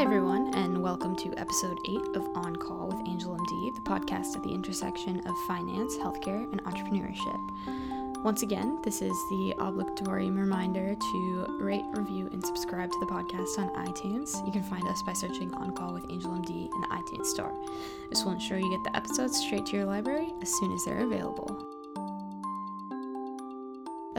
Hi, everyone, and welcome to episode 8 of On Call with Angel MD, the podcast at the intersection of finance, healthcare, and entrepreneurship. Once again, this is the obligatory reminder to rate, review, and subscribe to the podcast on iTunes. You can find us by searching On Call with Angel MD in the iTunes Store. This will ensure you get the episodes straight to your library as soon as they're available.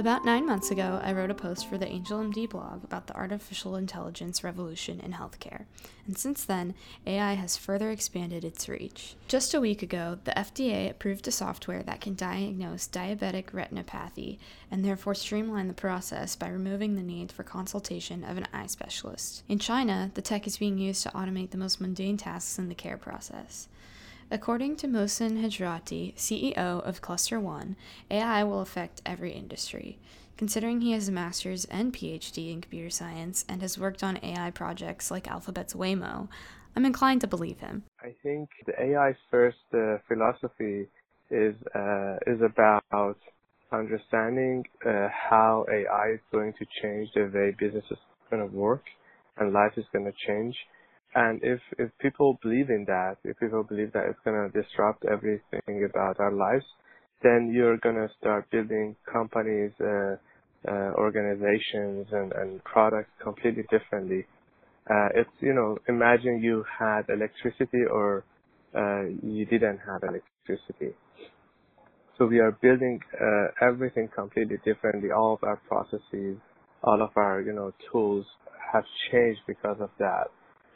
About nine months ago, I wrote a post for the AngelMD blog about the artificial intelligence revolution in healthcare, and since then, AI has further expanded its reach. Just a week ago, the FDA approved a software that can diagnose diabetic retinopathy and therefore streamline the process by removing the need for consultation of an eye specialist. In China, the tech is being used to automate the most mundane tasks in the care process. According to Mohsen Hejrati, CEO of Cluster One, AI will affect every industry. Considering he has a master's and PhD in computer science and has worked on AI projects like Alphabet's Waymo, I'm inclined to believe him. I think the AI first uh, philosophy is uh, is about understanding uh, how AI is going to change the way business is going to work and life is going to change and if, if people believe in that, if people believe that it's to disrupt everything about our lives, then you're to start building companies, uh, uh, organizations and, and products completely differently. Uh, it's, you know, imagine you had electricity or, uh, you didn't have electricity. So we are building, uh, everything completely differently. All of our processes, all of our, you know, tools have changed because of that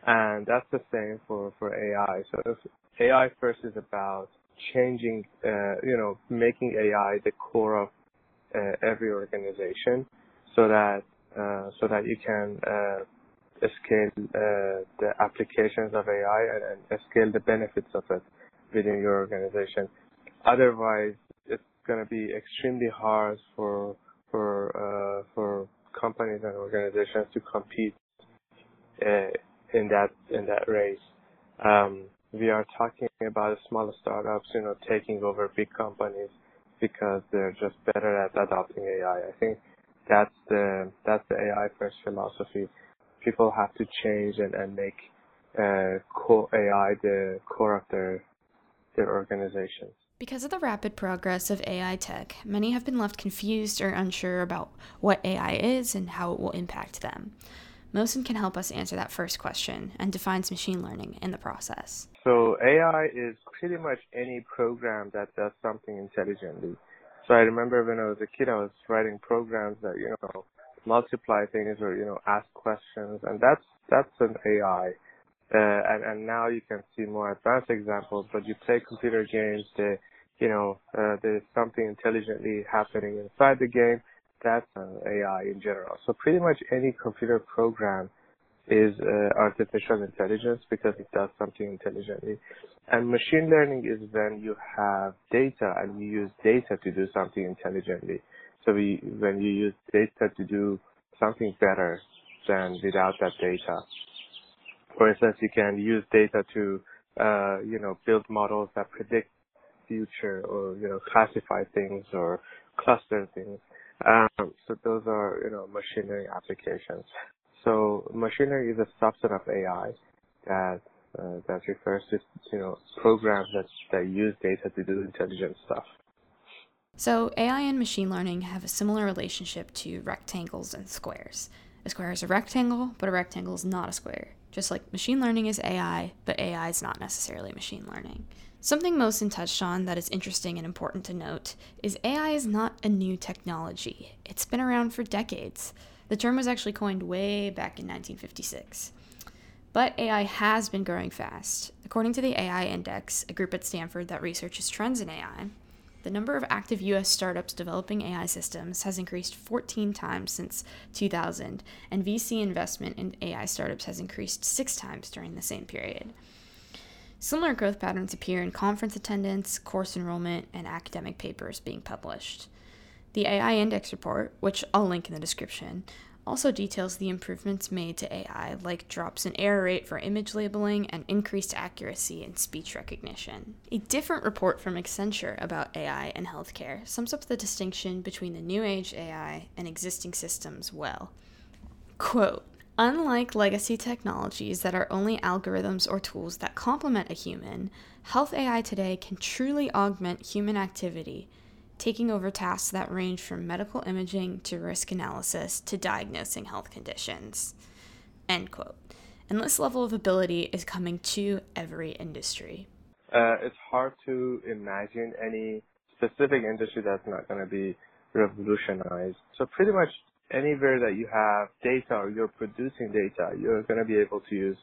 and that's the same for, for AI. So if AI first is about changing, uh, you know, making AI the core of uh, every organization so that, uh, so that you can, uh, scale uh, the applications of AI and, and scale the benefits of it within your organization. Otherwise, it's going to be extremely hard for, for, uh, for companies and organizations to compete in that in that race. Um, we are talking about smaller startups, you know, taking over big companies because they're just better at adopting AI. I think that's the that's the AI first philosophy. People have to change and, and make uh, AI the core of their their organizations. Because of the rapid progress of AI tech, many have been left confused or unsure about what AI is and how it will impact them. Mohsen can help us answer that first question and defines machine learning in the process. So AI is pretty much any program that does something intelligently. So I remember when I was a kid, I was writing programs that, you know, multiply things or, you know, ask questions and that's, that's an AI. Uh, and, and now you can see more advanced examples, but you play computer games, the, you know, uh, there's something intelligently happening inside the game that's uh, AI in general. So pretty much any computer program is uh, artificial intelligence because it does something intelligently. And machine learning is when you have data and you use data to do something intelligently. So we, when you use data to do something better than without that data. For instance, you can use data to, uh, you know, build models that predict future or, you know, classify things or cluster things. Um, so those are, you know, machine learning applications. So machine learning is a subset of AI that uh, that refers to, you know, programs that, that use data to do intelligent stuff. So AI and machine learning have a similar relationship to rectangles and squares. A square is a rectangle, but a rectangle is not a square. Just like machine learning is AI, but AI is not necessarily machine learning. Something Mohsen touched on that is interesting and important to note is AI is not a new technology. It's been around for decades. The term was actually coined way back in 1956. But AI has been growing fast. According to the AI Index, a group at Stanford that researches trends in AI, the number of active US startups developing AI systems has increased 14 times since 2000, and VC investment in AI startups has increased six times during the same period. Similar growth patterns appear in conference attendance, course enrollment, and academic papers being published. The AI Index report, which I'll link in the description, also details the improvements made to AI, like drops in error rate for image labeling and increased accuracy in speech recognition. A different report from Accenture about AI and healthcare sums up the distinction between the new age AI and existing systems well. Quote, Unlike legacy technologies that are only algorithms or tools that complement a human, health AI today can truly augment human activity, taking over tasks that range from medical imaging to risk analysis to diagnosing health conditions. End quote. And this level of ability is coming to every industry. Uh, it's hard to imagine any specific industry that's not going to be revolutionized. So pretty much anywhere that you have data or you're producing data, you're going to be able to use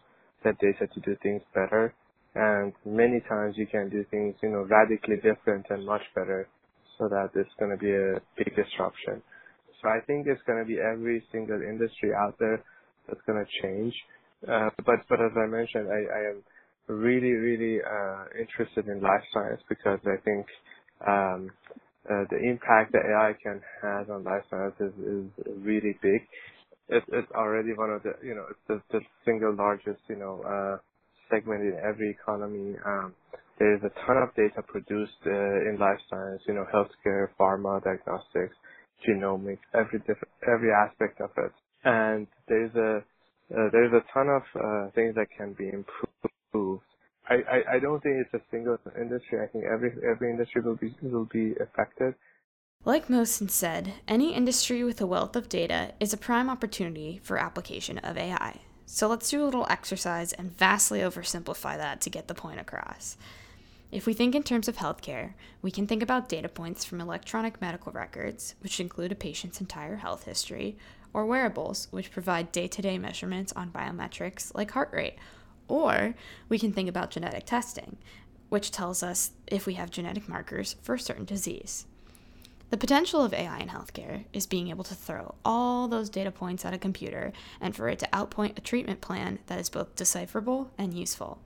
that data to do things better. And many times you can do things, you know, radically different and much better so that it's going to be a big disruption. So I think it's going to be every single industry out there that's going to change. Uh, but, but as I mentioned, I, I am really, really, uh, interested in life science because I think, um, uh, the impact that AI can have on life sciences is is really big. It's, it's already one of the, you know, it's the, the single largest, you know, uh, segment in every economy. Um, there is a ton of data produced uh, in life science, you know, healthcare, pharma, diagnostics, genomics, every every aspect of it. And there's a, uh, there's a ton of uh, things that can be improved I, I, I don't think it's a single industry. I think every every industry will be will be affected. Like Mohsen said, any industry with a wealth of data is a prime opportunity for application of AI. So let's do a little exercise and vastly oversimplify that to get the point across. If we think in terms of healthcare, we can think about data points from electronic medical records, which include a patient's entire health history, or wearables, which provide day to day measurements on biometrics like heart rate or we can think about genetic testing, which tells us if we have genetic markers for a certain disease. The potential of AI in healthcare is being able to throw all those data points at a computer and for it to outpoint a treatment plan that is both decipherable and useful.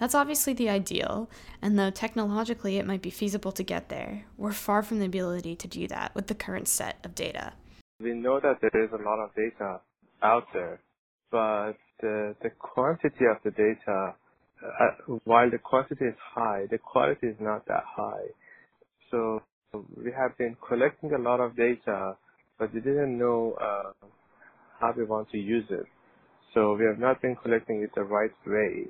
That's obviously the ideal, and though technologically it might be feasible to get there, we're far from the ability to do that with the current set of data. We know that there is a lot of data out there, but the the quantity of the data, uh, while the quantity is high, the quality is not that high. So we have been collecting a lot of data, but we didn't know uh, how we want to use it. So we have not been collecting it the right way.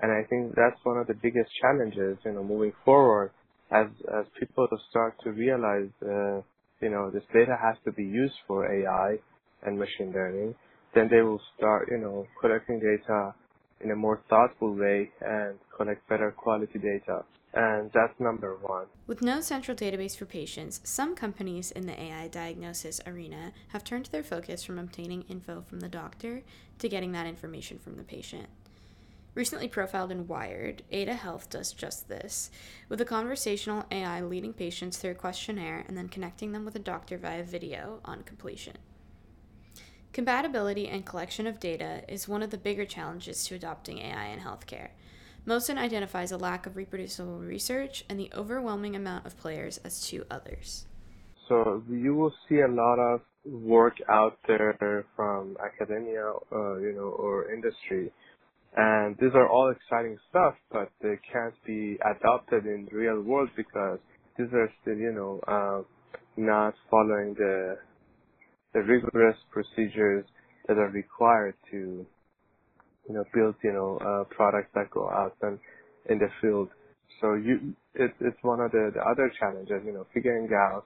And I think that's one of the biggest challenges, you know, moving forward as, as people start to realize, uh, you know, this data has to be used for AI and machine learning then they will start, you know, collecting data in a more thoughtful way and collect better quality data. And that's number one. With no central database for patients, some companies in the AI diagnosis arena have turned their focus from obtaining info from the doctor to getting that information from the patient. Recently profiled in Wired, Ada Health does just this, with a conversational AI leading patients through a questionnaire and then connecting them with a doctor via video on completion. Compatibility and collection of data is one of the bigger challenges to adopting AI in healthcare. Mohsen identifies a lack of reproducible research and the overwhelming amount of players as two others. So you will see a lot of work out there from academia, uh, you know, or industry, and these are all exciting stuff, but they can't be adopted in the real world because these are still, you know, uh, not following the the rigorous procedures that are required to, you know, build, you know, uh, products that go out and in the field. So you, it, it's one of the, the other challenges, you know, figuring out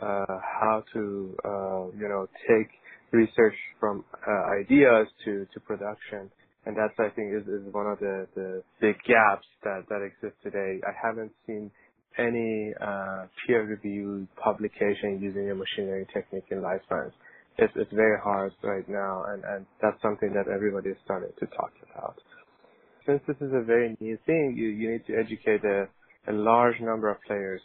uh, how to, uh, you know, take research from uh, ideas to, to production. And that's, I think, is, is one of the, the big gaps that, that exist today. I haven't seen any uh, peer-reviewed publication using a machine learning technique in life science. It's, it's very hard right now, and, and that's something that everybody is starting to talk about. Since this is a very new thing, you, you need to educate a, a large number of players,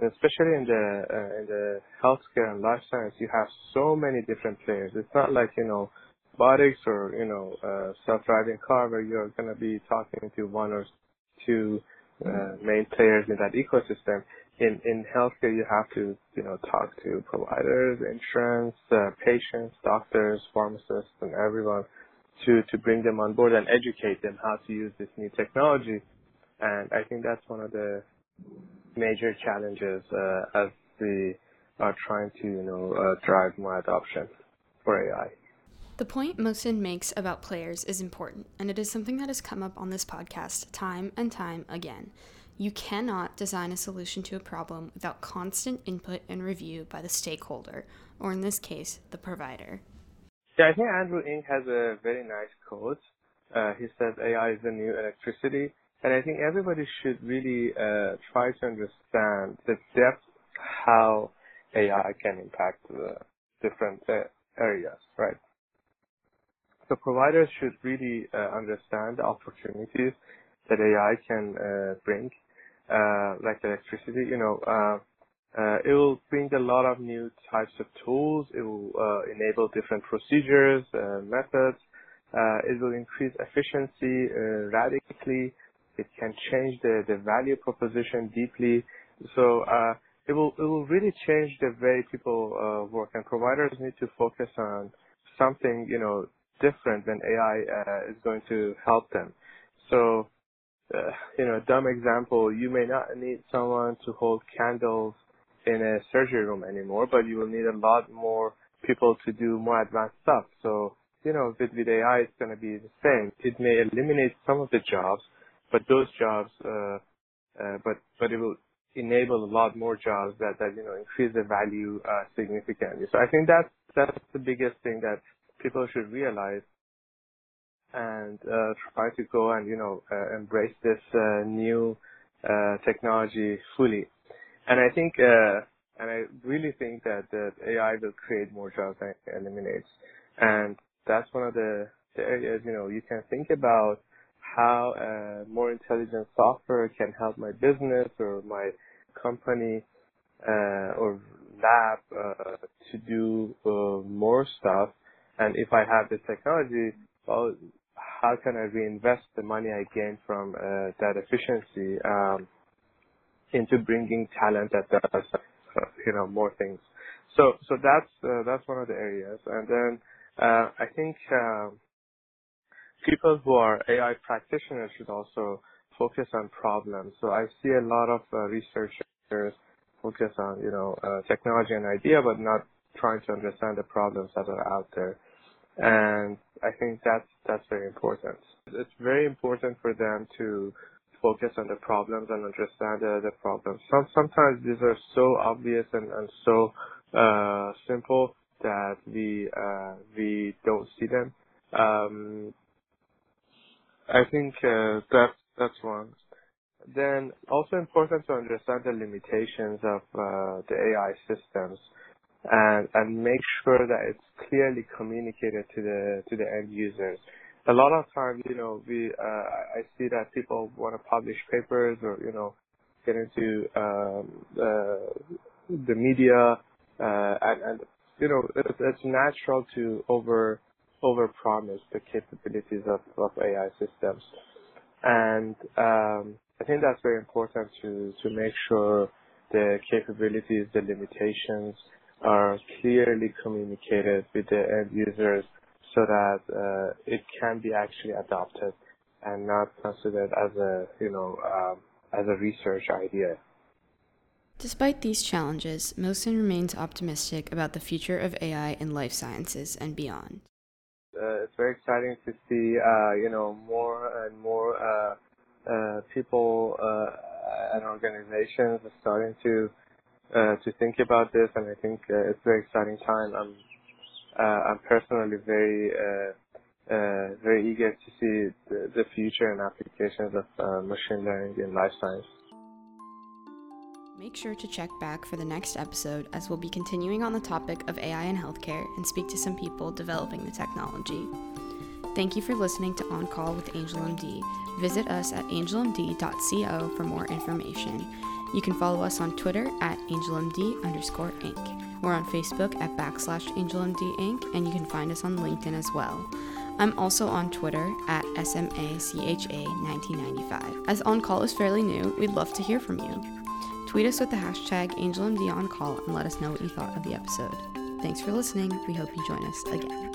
and especially in the uh, in the healthcare and life science. You have so many different players. It's not like you know robotics or you know uh, self-driving car where you're going to be talking to one or two uh, main players in that ecosystem. In in healthcare, you have to you know talk to providers, insurance, uh, patients, doctors, pharmacists, and everyone to to bring them on board and educate them how to use this new technology. And I think that's one of the major challenges uh, as we are trying to you know uh, drive more adoption for AI. The point Mohsen makes about players is important, and it is something that has come up on this podcast time and time again. You cannot design a solution to a problem without constant input and review by the stakeholder, or in this case, the provider. Yeah, I think Andrew Ng has a very nice quote. Uh, he says AI is the new electricity, and I think everybody should really uh, try to understand the depth how AI can impact the different uh, areas, right? So providers should really uh, understand the opportunities that AI can uh, bring uh, like electricity, you know, uh, uh, it will bring a lot of new types of tools. It will uh, enable different procedures, methods. It will increase efficiency radically. It can change the, the value proposition deeply. So it will it will really change the way people work. And providers need to focus on something you know different than AI is going to help them. So uh, you know, a dumb example, you may not need someone to hold candles in a surgery room anymore, but you will need a lot more people to do more advanced stuff. So, you know, with, with AI, it's going to be the same. It may eliminate some of the jobs, but those jobs, uh, uh, but, but it will enable a lot more jobs that, that, you know, increase the value, uh, significantly. So I think that's, that's the biggest thing that people should realize and uh, try to go and you know uh, embrace this uh, new uh, technology fully. And I think, uh, and I really think that, AI will create more jobs than it eliminates. And that's one of the, the areas you know you can think about how uh, more intelligent software can help my business or my company or lab to do more stuff. And if I have this technology, well, how can I reinvest the money I gain from uh, that efficiency um, into bringing talent that does uh, you know more things. So so that's uh, that's one of the areas, and then uh, I think um, people who are AI practitioners should also focus on problems. So I see a lot of uh, researchers focus on you know uh, technology and idea, but not trying to understand the problems that are out there and I think that's that's very important. It's very important for them to focus on the problems and understand the, the problems. Some, sometimes these are so obvious and, and so uh, simple that we uh, we don't see them. Um, I think uh, that's that's one. Then also important to understand the limitations of uh, the AI systems and and make sure that it's clearly communicated to the to the end users. A lot of times, you know, we uh, I see that people want to publish papers or you know get into um, the the media uh, and and you know it's, it's natural to over over promise the capabilities of, of AI systems, and um, I think that's very important to to make sure the capabilities, the limitations, are clearly communicated with the end users so that uh, it can be actually adopted and not considered as a you know um, as a research idea. Despite these challenges, Mohsen remains optimistic about the future of AI in life sciences and beyond. Uh, it's very exciting to see uh, you know more and more uh, uh, people uh, and organizations are starting to uh, to think about this, and I think uh, it's a very exciting time. I'm uh, I'm personally very uh, uh, very eager to see the, the future and applications of uh, machine learning in life science. Make sure to check back for the next episode as we'll be continuing on the topic of AI in healthcare and speak to some people developing the technology. Thank you for listening to On Call with AngelMD. Visit us at angelmd.co for more information. You can follow us on Twitter at AngelMD underscore Inc. We're on Facebook at backslash AngelMD Inc. and you can find us on LinkedIn as well. I'm also on Twitter at SMACHA1995. As On Call is fairly new, we'd love to hear from you. Tweet us with the hashtag AngelMD On Call and let us know what you thought of the episode. Thanks for listening. We hope you join us again.